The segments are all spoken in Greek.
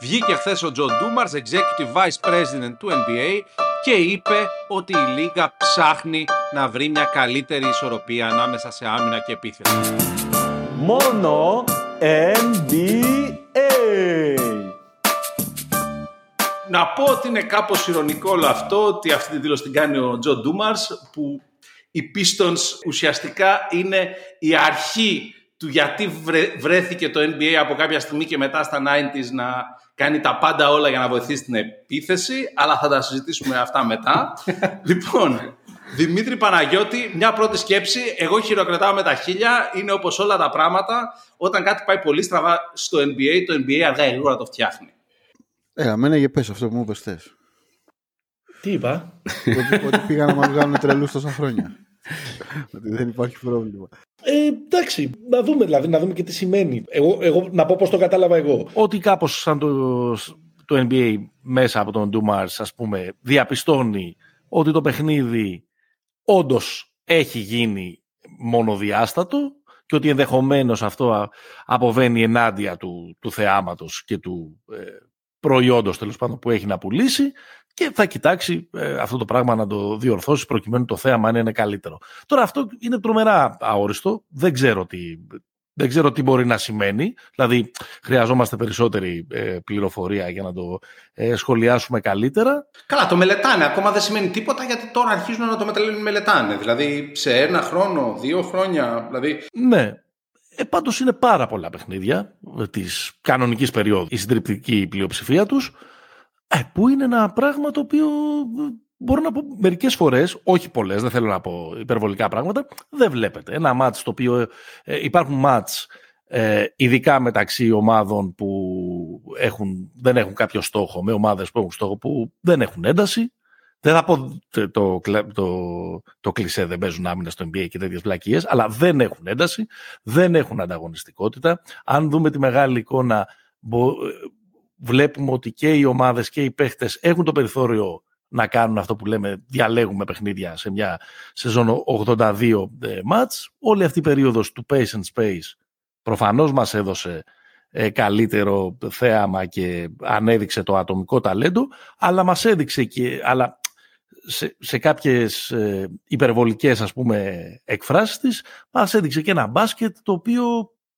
Βγήκε χθες ο Τζο Ντούμαρς, Executive Vice President του NBA και είπε ότι η Λίγκα ψάχνει να βρει μια καλύτερη ισορροπία ανάμεσα σε άμυνα και επίθεση. Μόνο NBA. Να πω ότι είναι κάπως ειρωνικό όλο αυτό, ότι αυτή τη δήλωση την κάνει ο Τζο Ντούμαρς, που οι Pistons ουσιαστικά είναι η αρχή του γιατί βρέθηκε το NBA από κάποια στιγμή και μετά στα 90s να κάνει τα πάντα όλα για να βοηθήσει την επίθεση, αλλά θα τα συζητήσουμε αυτά μετά. λοιπόν, Δημήτρη Παναγιώτη, μια πρώτη σκέψη. Εγώ χειροκροτάω με τα χίλια. Είναι όπως όλα τα πράγματα. Όταν κάτι πάει πολύ στραβά στο NBA, το NBA αργά ή γρήγορα το φτιάχνει. Ε, αμένα για πες αυτό που μου είπες θες. Τι είπα; ότι, ότι πήγαν να μας βγάλουν τρελούς τόσα χρόνια. Ότι δεν υπάρχει πρόβλημα. Ε, εντάξει, να δούμε δηλαδή, να δούμε και τι σημαίνει. Εγώ, εγώ να πω πώς το κατάλαβα εγώ. Ότι κάπως σαν το, το NBA μέσα από τον Dumars, ας πούμε, διαπιστώνει ότι το παιχνίδι όντως έχει γίνει μονοδιάστατο και ότι ενδεχομένως αυτό αποβαίνει ενάντια του, του θεάματος και του ε, προϊόντος τέλος πάντων που έχει να πουλήσει και θα κοιτάξει ε, αυτό το πράγμα να το διορθώσει προκειμένου το θέαμα να είναι καλύτερο. Τώρα αυτό είναι τρομερά αόριστο, δεν ξέρω τι, δεν ξέρω τι μπορεί να σημαίνει, δηλαδή χρειαζόμαστε περισσότερη ε, πληροφορία για να το ε, σχολιάσουμε καλύτερα. Καλά, το μελετάνε, ακόμα δεν σημαίνει τίποτα γιατί τώρα αρχίζουν να το μελετάνε, δηλαδή σε ένα χρόνο, δύο χρόνια, δηλαδή... Ναι, ε, Πάντως είναι πάρα πολλά παιχνίδια της κανονικής περίοδου, η συντριπτική πλειοψηφία τους, ε, που είναι ένα πράγμα το οποίο μπορώ να πω μερικές φορές, όχι πολλές, δεν θέλω να πω υπερβολικά πράγματα, δεν βλέπετε. Ένα μάτς το οποίο ε, υπάρχουν μάτς ε, ειδικά μεταξύ ομάδων που έχουν, δεν έχουν κάποιο στόχο, με ομάδες που έχουν στόχο που δεν έχουν ένταση. Δεν θα πω το, το, το, το κλισέ δεν παίζουν άμυνα στο NBA και τέτοιες βλακίες, αλλά δεν έχουν ένταση, δεν έχουν ανταγωνιστικότητα. Αν δούμε τη μεγάλη εικόνα, βλέπουμε ότι και οι ομάδες και οι παίχτες έχουν το περιθώριο να κάνουν αυτό που λέμε διαλέγουμε παιχνίδια σε μια σεζόν 82 ε, μάτς. Όλη αυτή η περίοδος του pace and space προφανώς μας έδωσε ε, καλύτερο θέαμα και ανέδειξε το ατομικό ταλέντο, αλλά μας έδειξε και, αλλά σε, σε κάποιες ε, υπερβολικές ας πούμε εκφράσεις της, μας έδειξε και ένα μπάσκετ το οποίο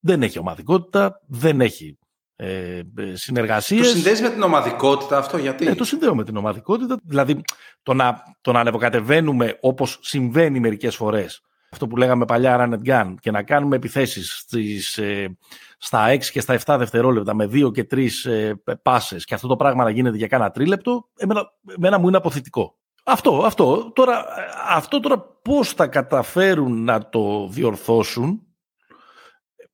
δεν έχει ομαδικότητα, δεν έχει ε, συνεργασίες. Το συνδέεις με την ομαδικότητα αυτό, γιατί; Ναι, το συνδέω με την ομαδικότητα. Δηλαδή, το να, το να ανεβοκατεβαίνουμε όπως συμβαίνει μερικές φορές, αυτό που λέγαμε παλιά run and gun, και να κάνουμε επιθέσεις στις, ε, στα 6 και στα 7 δευτερόλεπτα με 2 και 3 ε, πάσες και αυτό το πράγμα να γίνεται για κάνα τρίλεπτο, εμένα, εμένα μου είναι αποθητικό. Αυτό, αυτό. Τώρα, αυτό τώρα πώς θα καταφέρουν να το διορθώσουν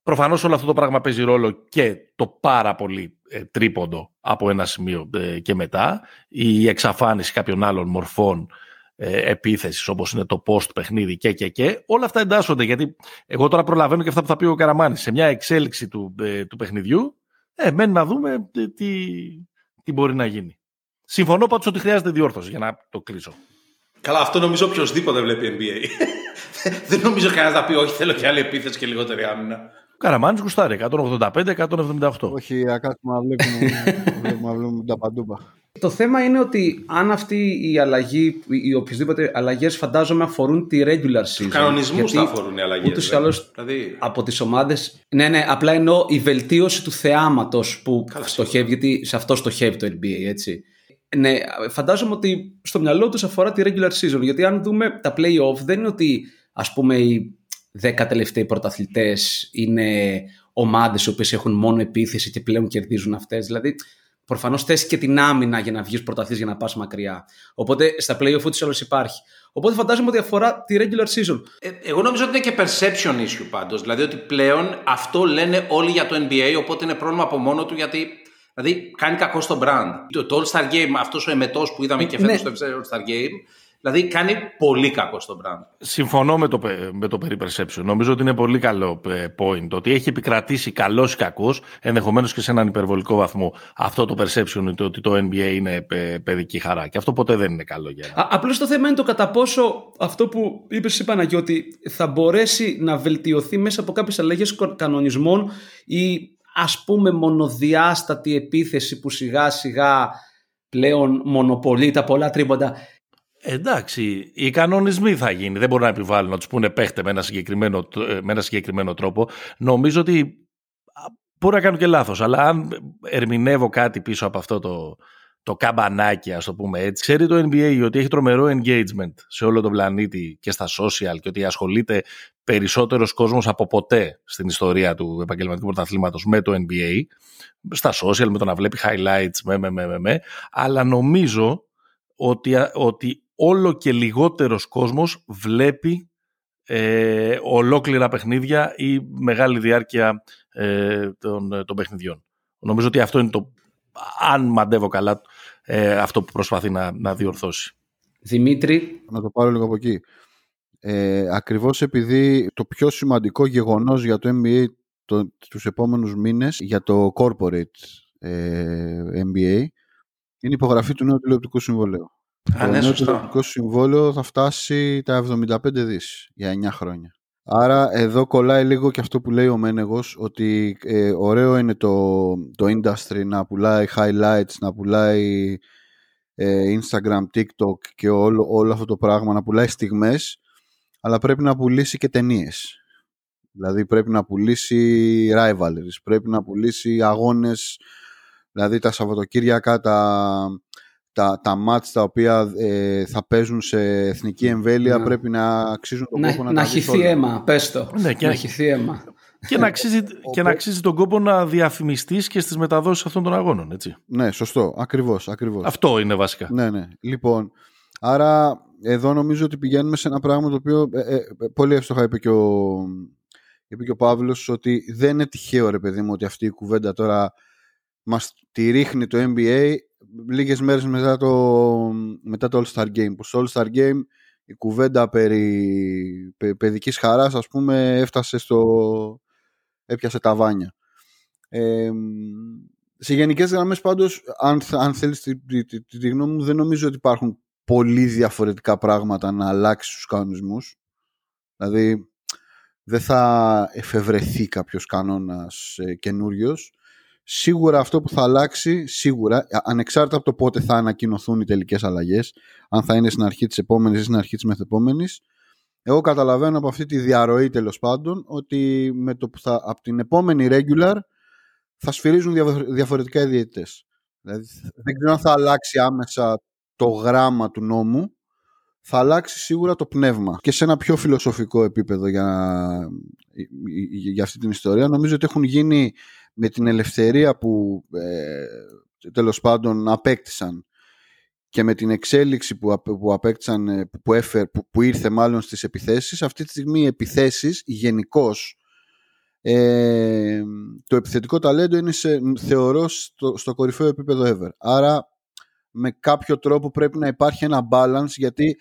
Προφανώς όλο αυτό το πράγμα παίζει ρόλο και το πάρα πολύ ε, τρίποντο από ένα σημείο ε, και μετά, η εξαφάνιση κάποιων άλλων μορφών ε, επίθεσης όπως είναι το post παιχνίδι και και και. Όλα αυτά εντάσσονται γιατί εγώ τώρα προλαβαίνω και αυτά που θα πει ο Καραμάνης σε μια εξέλιξη του, ε, του παιχνιδιού. Ε, μένει να δούμε τι, τι μπορεί να γίνει. Συμφωνώ πάντως ότι χρειάζεται διόρθωση για να το κλείσω. Καλά, αυτό νομίζω οποιοδήποτε βλέπει NBA. Δεν νομίζω κανένας να πει όχι θέλω και άλλη επίθεση και λιγότερη άμυνα. Καραμάνης γουστάρει, 185-178. Όχι, ακάθουμε να βλέπουμε, βλέπουμε τα παντούμπα. Το θέμα είναι ότι αν αυτή η αλλαγή ή οποιασδήποτε αλλαγές φαντάζομαι αφορούν τη regular season. Κανονισμούς θα αφορούν οι αλλαγές. Ούτως ή άλλως δηλαδή... από τις ομάδε. Ναι, ναι, απλά εννοώ η βελτίωση του θεάματος που Καλά, στοχεύει, γιατί σε αυτό στοχεύει το NBA, έτσι. Ναι, φαντάζομαι ότι στο μυαλό τους αφορά τη regular season. Γιατί αν δούμε τα playoff, δεν είναι ότι ας πούμε οι δέκα τελευταίοι πρωταθλητές είναι ομάδες οι οποίες έχουν μόνο επίθεση και πλέον κερδίζουν αυτές. Δηλαδή, προφανώς θες και την άμυνα για να βγεις πρωταθλητής για να πας μακριά. Οπότε στα playoff ούτως ή υπάρχει. Οπότε φαντάζομαι ότι αφορά τη regular season. Ε, εγώ νομίζω ότι είναι και perception issue πάντως. Δηλαδή ότι πλέον αυτό λένε όλοι για το NBA, οπότε είναι πρόβλημα από μόνο του γιατί. Δηλαδή κάνει κακό στο brand. Το, το All Star Game, αυτός ο εμετός που είδαμε και φέτος ναι. στο All Star Game, Δηλαδή κάνει πολύ κακό στον brand. Συμφωνώ με το, με το περί perception. Νομίζω ότι είναι πολύ καλό ε, point. Ότι έχει επικρατήσει καλός ή κακός, ενδεχομένως και σε έναν υπερβολικό βαθμό, αυτό το perception ότι το NBA είναι ε, παιδική χαρά. Και αυτό ποτέ δεν είναι καλό για ένα. Απλώς το θέμα είναι το κατά πόσο αυτό που είπες εσύ Παναγιώτη θα μπορέσει να βελτιωθεί μέσα από κάποιες αλλαγές κανονισμών ή ας πούμε μονοδιάστατη επίθεση που σιγά σιγά πλέον μονοπολεί τα πολλά τρίποντα. Εντάξει, οι κανονισμοί θα γίνει. Δεν μπορούν να επιβάλλουν να τους πούνε παίχτε με ένα συγκεκριμένο, ε, με ένα συγκεκριμένο τρόπο. Νομίζω ότι μπορεί να κάνω και λάθος, αλλά αν ερμηνεύω κάτι πίσω από αυτό το, το καμπανάκι, ας το πούμε έτσι. Ξέρει το NBA ότι έχει τρομερό engagement σε όλο τον πλανήτη και στα social και ότι ασχολείται περισσότερος κόσμος από ποτέ στην ιστορία του επαγγελματικού πρωταθλήματος με το NBA, στα social, με το να βλέπει highlights, με, με, με, με, αλλά νομίζω ότι, ότι όλο και λιγότερος κόσμος βλέπει ε, ολόκληρα παιχνίδια ή μεγάλη διάρκεια ε, των, των παιχνιδιών. Νομίζω ότι αυτό είναι το, αν μαντεύω καλά, ε, αυτό που προσπαθεί να, να διορθώσει. Δημήτρη. Να το πάρω λίγο από εκεί. Ε, ακριβώς επειδή το πιο σημαντικό γεγονός για το NBA το, τους επόμενους μήνες για το corporate ε, NBA είναι η υπογραφή του νέου τηλεοπτικού συμβολέου. Α, το ναι, νέο σωστό. τηλεοπτικό συμβόλαιο θα φτάσει τα 75 δις για 9 χρόνια. Άρα εδώ κολλάει λίγο και αυτό που λέει ο Μένεγος ότι ε, ωραίο είναι το, το industry να πουλάει highlights, να πουλάει ε, Instagram, TikTok και όλο, όλο αυτό το πράγμα, να πουλάει στιγμές αλλά πρέπει να πουλήσει και ταινίες. Δηλαδή πρέπει να πουλήσει rivalries, πρέπει να πουλήσει αγώνες, δηλαδή τα Σαββατοκύριακα, τα, τα, τα μάτς τα οποία ε, θα παίζουν σε εθνική εμβέλεια Να. πρέπει να αξίζουν τον κόπο Να, να, να τα δεις χυθεί όλα. αίμα, πες το. Ναι, και- Να χυθεί αίμα. και, να αξίζει, και να αξίζει τον κόπο να διαφημιστείς και στις μεταδόσεις αυτών των αγώνων. Έτσι. Ναι, σωστό, ακριβώς, ακριβώς. Αυτό είναι βασικά. Ναι, ναι. Λοιπόν, άρα εδώ νομίζω ότι πηγαίνουμε σε ένα πράγμα το οποίο ε, ε, πολύ εύστοχα είπε και ο, είπε και ο Παύλος ότι δεν είναι τυχαίο ρε παιδί μου ότι αυτή η κουβέντα τώρα μας τη ρίχνει το NBA λίγες μέρες μετά το, μετά το All-Star Game που στο All-Star Game η κουβέντα περί παι- παιδικής χαράς ας πούμε έφτασε στο έπιασε τα βάνια ε, σε γενικές γραμμές πάντως αν, θ- αν θέλεις τη, τη, τη, τη γνώμη μου δεν νομίζω ότι υπάρχουν πολύ διαφορετικά πράγματα να αλλάξει τους κανονισμούς δηλαδή δεν θα εφευρεθεί κάποιος κανόνας ε, καινούριος. Σίγουρα αυτό που θα αλλάξει, σίγουρα, α- ανεξάρτητα από το πότε θα ανακοινωθούν οι τελικές αλλαγές, αν θα είναι στην αρχή της επόμενης ή στην αρχή της μεθεπόμενης, εγώ καταλαβαίνω από αυτή τη διαρροή τέλος πάντων ότι με το που θα, από την επόμενη regular θα σφυρίζουν διαφο- διαφορετικά οι διαιτητές. Δηλαδή δεν ξέρω αν θα αλλάξει άμεσα το γράμμα του νόμου, θα αλλάξει σίγουρα το πνεύμα. Και σε ένα πιο φιλοσοφικό επίπεδο για, για αυτή την ιστορία, νομίζω ότι έχουν γίνει με την ελευθερία που ε, τέλος πάντων απέκτησαν και με την εξέλιξη που, απ- που απέκτησαν, ε, που, έφερ, που, που ήρθε μάλλον στις επιθέσεις, αυτή τη στιγμή οι επιθέσεις γενικώς. Ε, το επιθετικό ταλέντο είναι σε, θεωρώ στο, στο κορυφαίο επίπεδο ever. Άρα με κάποιο τρόπο πρέπει να υπάρχει ένα balance γιατί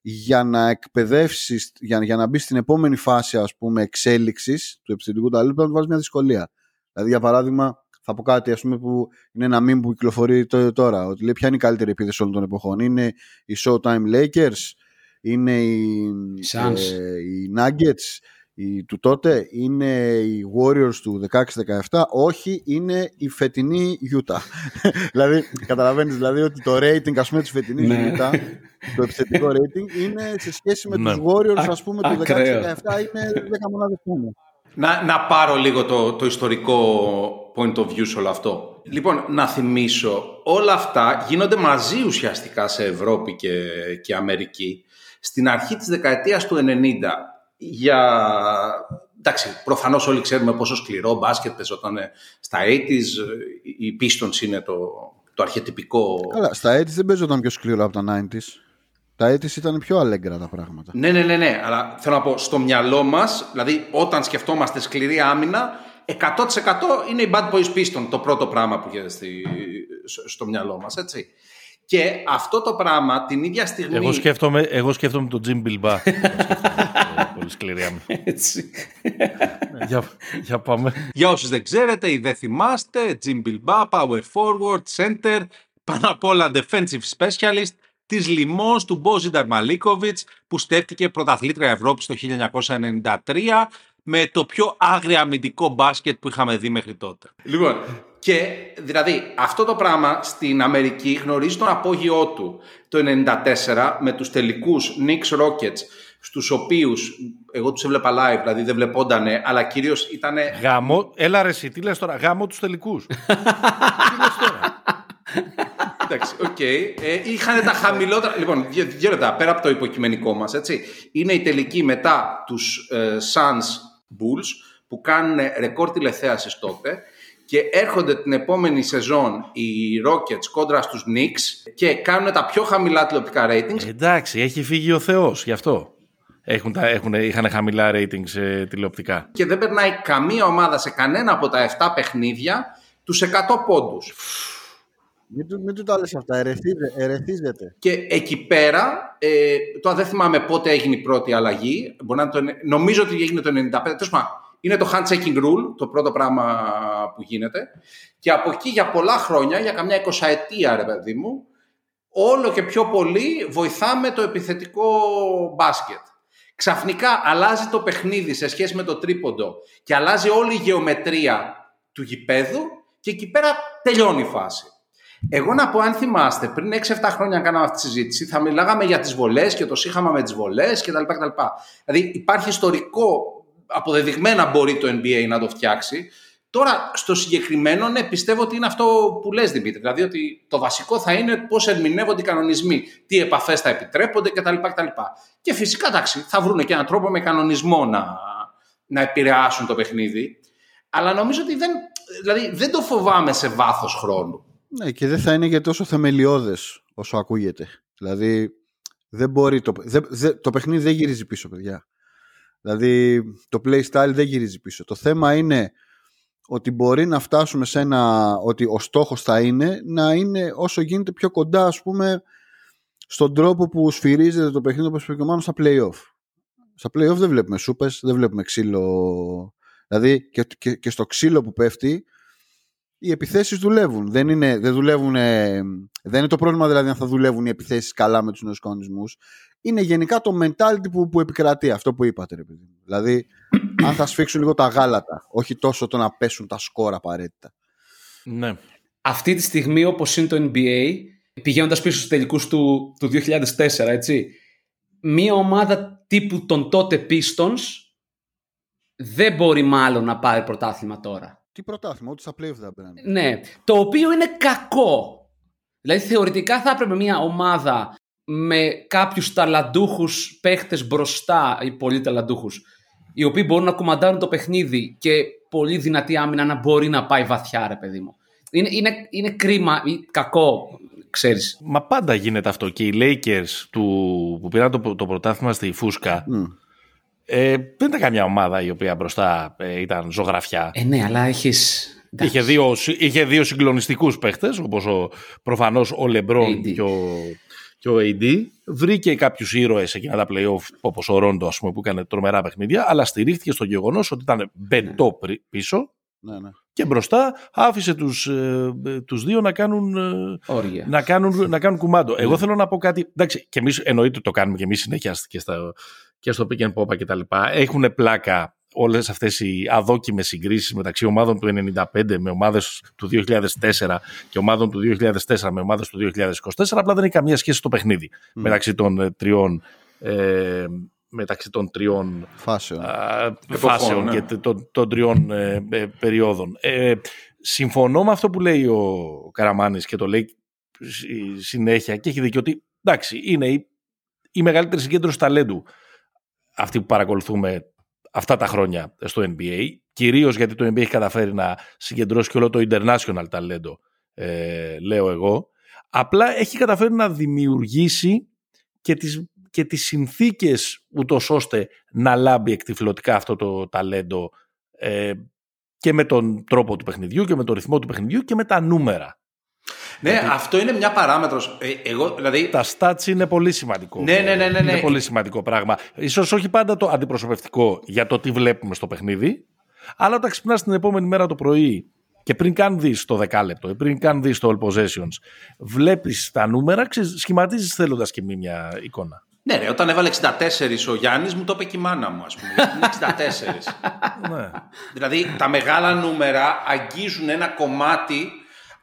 για να εκπαιδεύσεις, για, για να μπεις στην επόμενη φάση ας πούμε εξέλιξης του επιθετικού ταλέντου πρέπει να του βάλεις μια δυσκολία. Δηλαδή για παράδειγμα θα πω κάτι ας πούμε που είναι ένα meme που κυκλοφορεί το- τώρα ότι λέει ποια είναι η καλύτερη επίθεση όλων των εποχών; Είναι οι Showtime Lakers; Είναι οι, Suns. ε, οι Nuggets; Οι, του τότε; Είναι οι Warriors του 16-17 όχι είναι η φετινή Utah δηλαδή καταλαβαίνεις δηλαδή ότι το rating ας πούμε της φετινής Ναι. Utah το επιθετικό rating είναι σε σχέση με Ναι. τους Warriors Α- ας πούμε του 16-17 ακραίο. είναι 10 μονάδες πάνω. Να, να πάρω λίγο το, το ιστορικό point of view σε όλο αυτό. Λοιπόν, να θυμίσω, όλα αυτά γίνονται μαζί ουσιαστικά σε Ευρώπη και, και Αμερική στην αρχή της δεκαετίας του 90 για... Εντάξει, προφανώς όλοι ξέρουμε πόσο σκληρό μπάσκετ παίζονταν στα 80s. Οι Pistons είναι το, το αρχιετυπικό... Καλά, στα έτη δεν παίζονταν πιο σκληρό από τα 90s. Τα έτη ήταν πιο αλέγκρα τα πράγματα. Ναι, ναι, ναι, ναι, αλλά θέλω να πω, στο μυαλό μας, δηλαδή όταν σκεφτόμαστε σκληρή άμυνα, 100% είναι η Bad Boys Piston, το πρώτο πράγμα που γίνεται στη, στο μυαλό μας, έτσι. Και αυτό το πράγμα την ίδια στιγμή... Εγώ σκέφτομαι, εγώ σκέφτομαι τον Jim Bilba. Πολύ σκληρή άμυνα. Έτσι. για, για πάμε. Για όσους δεν ξέρετε ή δεν θυμάστε, Jim Bilba, power forward, center, πάνω απ' όλα defensive specialist, της λιμός του Μπόζινταρ Μαλίκοβιτς που στέφτηκε πρωταθλήτρια Ευρώπης το 1993, με το πιο άγρια αμυντικό μπάσκετ που είχαμε δει μέχρι τότε. Λοιπόν, και δηλαδή αυτό το πράγμα στην Αμερική γνωρίζει το απόγειό του το 1994 με τους τελικούς Knicks Rockets στους οποίους εγώ τους έβλεπα live, δηλαδή δεν βλεπόντανε, αλλά κυρίως ήταν... Γαμώ, έλα ρε εσύ, τι λες τώρα, γαμώ τους τελικούς. τι λες τώρα; Εντάξει, OK. Okay. Ε, είχαν τα χαμηλότερα. Λοιπόν, δύο λεπτά πέρα από το υποκειμενικό μας, έτσι. Είναι οι τελικοί μετά τους ε, Suns Bulls που κάνουν ρεκόρ τηλεθέασης τότε και έρχονται την επόμενη σεζόν οι Rockets κόντρα στους Knicks και κάνουν τα πιο χαμηλά τηλεοπτικά ratings. Εντάξει, έχει φύγει ο Θεός γι' αυτό. Έχουν, έχουν, είχαν χαμηλά ratings ε, τηλεοπτικά. Και δεν περνάει καμία ομάδα σε κανένα από τα 7 παιχνίδια τους 100 πόντους. Μην του, μην του τα λες αυτά, ερεθίζεται. Και εκεί πέρα, ε, τώρα δεν θυμάμαι πότε έγινε η πρώτη αλλαγή, μπορεί να το, νομίζω ότι έγινε το 95, τέλος είναι το handshaking rule, το πρώτο πράγμα που γίνεται. Και από εκεί για πολλά χρόνια, για καμιά εικοσαετία ρε παιδί μου, όλο και πιο πολύ βοηθάμε το επιθετικό μπάσκετ. Ξαφνικά αλλάζει το παιχνίδι σε σχέση με το τρίποντο και αλλάζει όλη η γεωμετρία του γηπέδου και εκεί πέρα τελειώνει η φάση. Εγώ να πω, αν θυμάστε, πριν 6-7 χρόνια κάναμε αυτή τη συζήτηση, θα μιλάγαμε για τις βολές και το σύγχαμα με τις βολές κτλ. Δηλαδή, υπάρχει ιστορικό, αποδεδειγμένα μπορεί το NBA να το φτιάξει. Τώρα, στο συγκεκριμένο, ναι, πιστεύω ότι είναι αυτό που λες, Δημήτρη. Δηλαδή, ότι το βασικό θα είναι πώς ερμηνεύονται οι κανονισμοί, τι επαφές θα επιτρέπονται κτλ. κτλ. Και φυσικά, εντάξει, θα βρουν και έναν τρόπο με κανονισμό να, να επηρεάσουν το παιχνίδι. Αλλά νομίζω ότι δεν, δηλαδή, δεν το φοβάμαι σε βάθος χρόνου. Ναι, και δεν θα είναι για τόσο θεμελιώδες όσο ακούγεται. Δηλαδή, δεν μπορεί το, δεν, το παιχνίδι δεν γυρίζει πίσω, παιδιά. Δηλαδή, το playstyle δεν γυρίζει πίσω. Το θέμα είναι ότι μπορεί να φτάσουμε σε ένα, ότι ο στόχος θα είναι να είναι όσο γίνεται πιο κοντά, ας πούμε, στον τρόπο που σφυρίζεται το παιχνίδι όπως είπε και στα play-off. Στα play-off δεν βλέπουμε σούπες, δεν βλέπουμε ξύλο. Δηλαδή και, και, και στο ξύλο που πέφτει οι επιθέσεις δουλεύουν. Δεν είναι, δεν δουλεύουν, δεν είναι το πρόβλημα δηλαδή αν θα δουλεύουν οι επιθέσεις καλά με τους νέους κανονισμούς. Είναι γενικά το mentality που, που επικρατεί, αυτό που είπατε. Ρε παιδί. Δηλαδή, αν θα σφίξουν λίγο τα γάλατα, όχι τόσο το να πέσουν τα σκόρα απαραίτητα. Ναι. Αυτή τη στιγμή όπως είναι το NBA, πηγαίνοντας πίσω στους τελικούς του, του 2004, έτσι, μία ομάδα τύπου των τότε Pistons δεν μπορεί μάλλον να πάρει πρωτάθλημα τώρα. Τι πρωτάθλημα, ό,τι στα playoff δεν Ναι, το οποίο είναι κακό. Δηλαδή θεωρητικά θα έπρεπε μια ομάδα με κάποιους ταλαντούχους παίχτες μπροστά ή πολύ ταλαντούχους οι οποίοι μπορούν να κουμαντάρουν το παιχνίδι και πολύ δυνατή άμυνα να μπορεί να πάει βαθιά ρε παιδί μου. Είναι, είναι, είναι κρίμα ή κακό ξέρεις. Μα πάντα γίνεται αυτό και οι Lakers του, που πήραν το, το πρωτάθλημα στη Φούσκα ε, δεν ήταν καμιά ομάδα η οποία μπροστά ε, ήταν ζωγραφιά. Ε, ναι, αλλά έχει. Είχε δύο, είχε δύο συγκλονιστικούς παίχτες, όπως ο, προφανώς ο Λεμπρόν και ο, και ο AD. Βρήκε κάποιους ήρωες εκείνα τα play-off, όπως ο Ρόντο, ας πούμε, που έκανε τρομερά παιχνίδια, αλλά στηρίχθηκε στο γεγονός ότι ήταν μπεντό ναι. πίσω ναι, ναι. και μπροστά άφησε τους, ε, τους δύο να κάνουν, ε, να κάνουν, να κάνουν κουμάντο. Εγώ ναι. θέλω να πω κάτι, εντάξει, και εμείς εννοείται το κάνουμε και εμείς συνέχεια και στα, και στο Pick and Pop και τα λοιπά, έχουν πλάκα όλες αυτές οι αδόκιμες συγκρίσεις μεταξύ ομάδων του 1995 με ομάδες του 2004 και ομάδων του 2004 με ομάδες του 2024, απλά δεν έχει καμία σχέση στο παιχνίδι μεταξύ των ε, τριών ε, μεταξύ των τριών φάσεων, φάσεων ναι. και των, των τριών ε, ε, περιόδων. Ε, συμφωνώ με αυτό που λέει ο Καραμάνης και το λέει συνέχεια και έχει δίκιο ότι εντάξει, είναι η, η μεγαλύτερη συγκέντρωση ταλέντου αυτή που παρακολουθούμε αυτά τα χρόνια στο NBA. Κυρίως γιατί το NBA έχει καταφέρει να συγκεντρώσει και όλο το international talent, ε, λέω εγώ. Απλά έχει καταφέρει να δημιουργήσει και τις, και τις συνθήκες ούτως ώστε να λάμπει εκτιφλωτικά αυτό το ταλέντο ε, και με τον τρόπο του παιχνιδιού και με τον ρυθμό του παιχνιδιού και με τα νούμερα. Ναι, αυτό είναι μια παράμετρος. Ε, εγώ, δηλαδή... Τα stats είναι πολύ σημαντικό. Ναι, ναι, ναι, ναι, Είναι πολύ σημαντικό πράγμα. Ίσως όχι πάντα το αντιπροσωπευτικό για το τι βλέπουμε στο παιχνίδι, αλλά όταν ξυπνάς την επόμενη μέρα το πρωί και πριν καν δεις το δεκάλεπτο, πριν καν δεις το all possessions, βλέπεις τα νούμερα, σχηματίζεις θέλοντας και μία μια εικόνα. Ναι, ρε, όταν έβαλε 64 ο Γιάννης, μου το είπε και η μάνα μου, ας πούμε. Γιατί είναι 64. ναι. δηλαδή τα μεγάλα νούμερα αγγίζουν ένα κομμάτι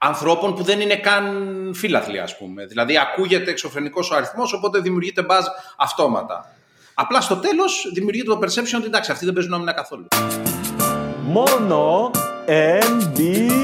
ανθρώπων που δεν είναι καν φίλαθλοι, ας πούμε. Δηλαδή ακούγεται εξωφρενικός ο αριθμός, οπότε δημιουργείται μπαζ αυτόματα. Απλά στο τέλος δημιουργείται το perception ότι εντάξει, αυτοί δεν παίζουν άμυνα καθόλου. Μόνο NBA.